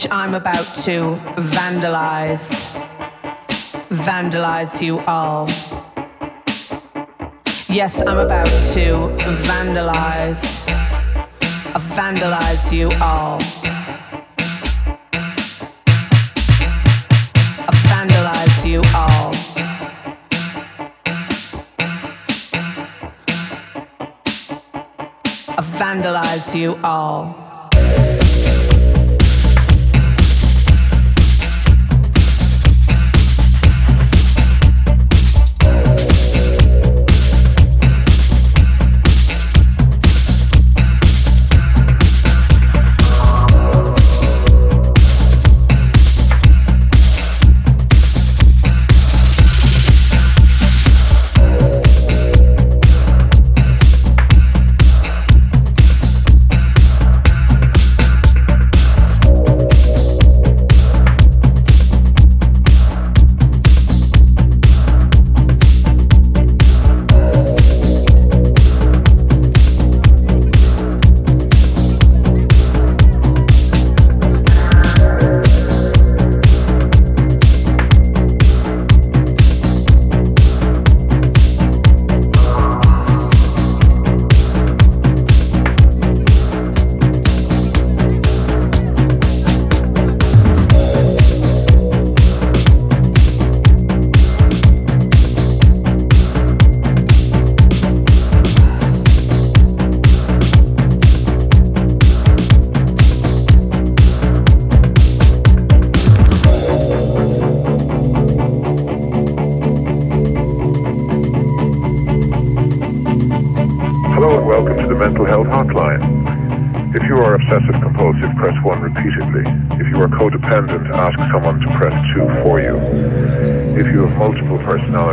which I'm about to vandalize. Vandalize you all. Yes, I'm about to vandalize. Vandalize you all. Vandalize you all. Vandalize you all. multiple personalities.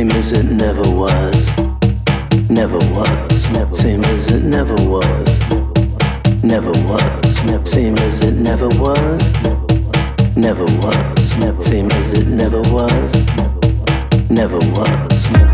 Same as it never was. Never was. Never. Same as it never was. Never was. Never. Same as it never was. Never was. Never. Same as it never was. Never was. Never.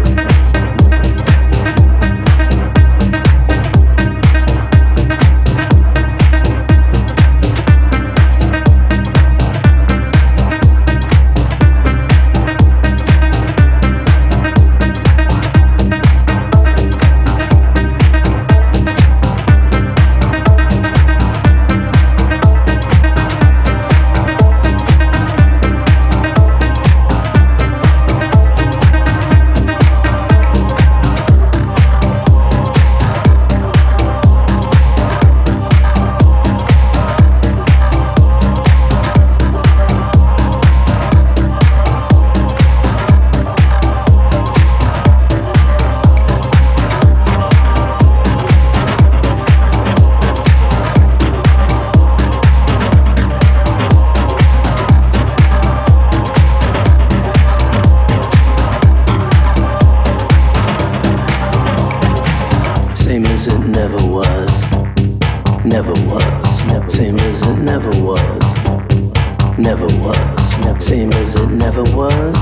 Same as it never was,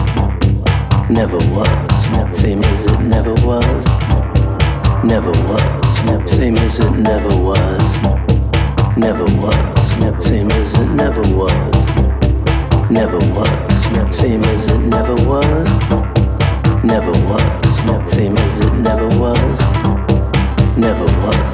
never was. Same as it never was, never was. Same as it never was, never was. Same as it never was, never was. Same as it never was, never was. Same as it never was, never was.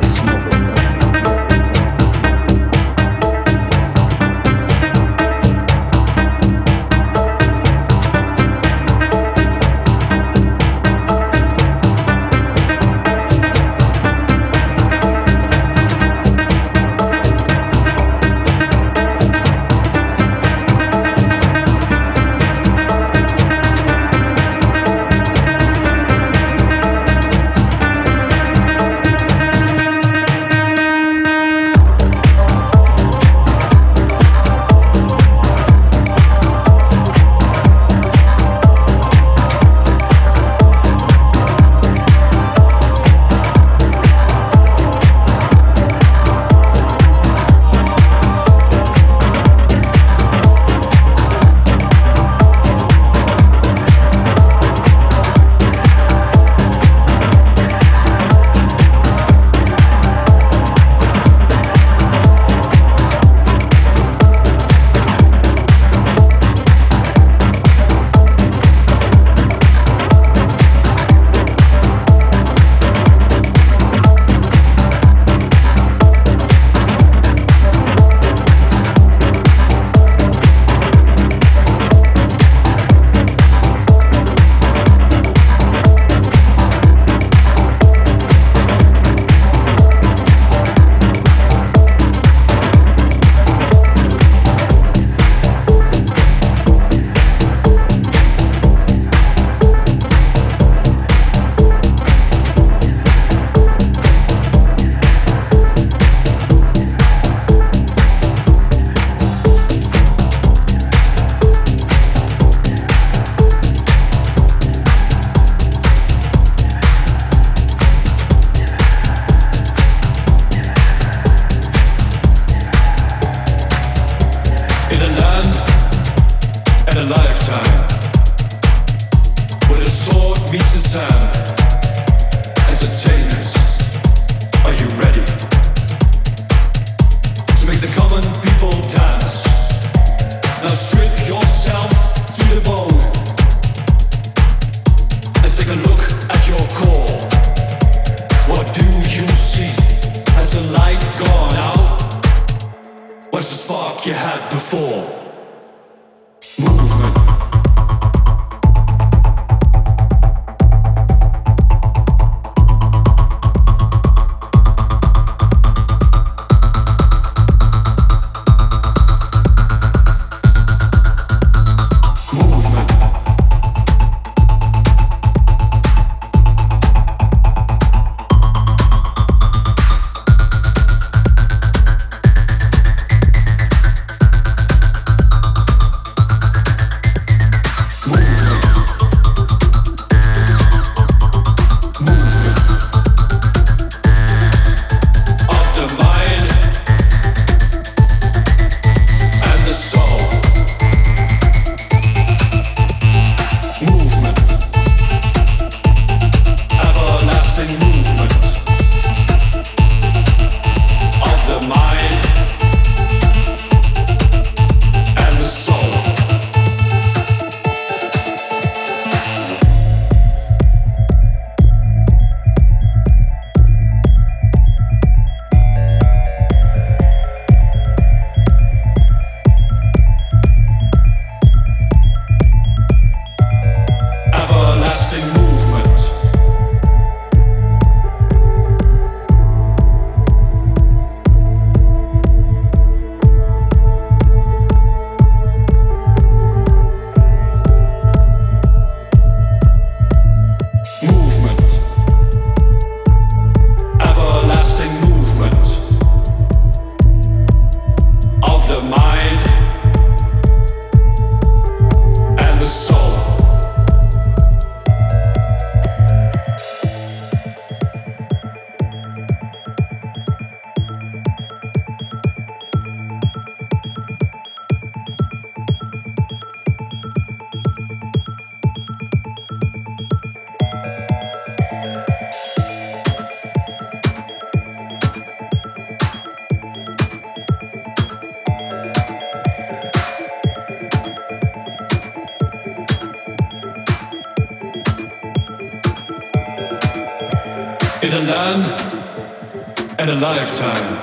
lifetime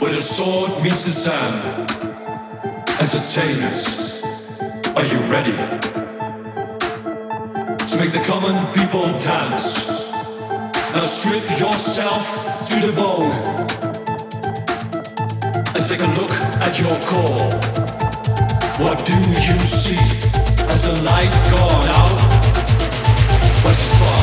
where the sword meets the sand. Entertainers, are you ready to make the common people dance? Now strip yourself to the bone and take a look at your core. What do you see? as the light gone out? What's far?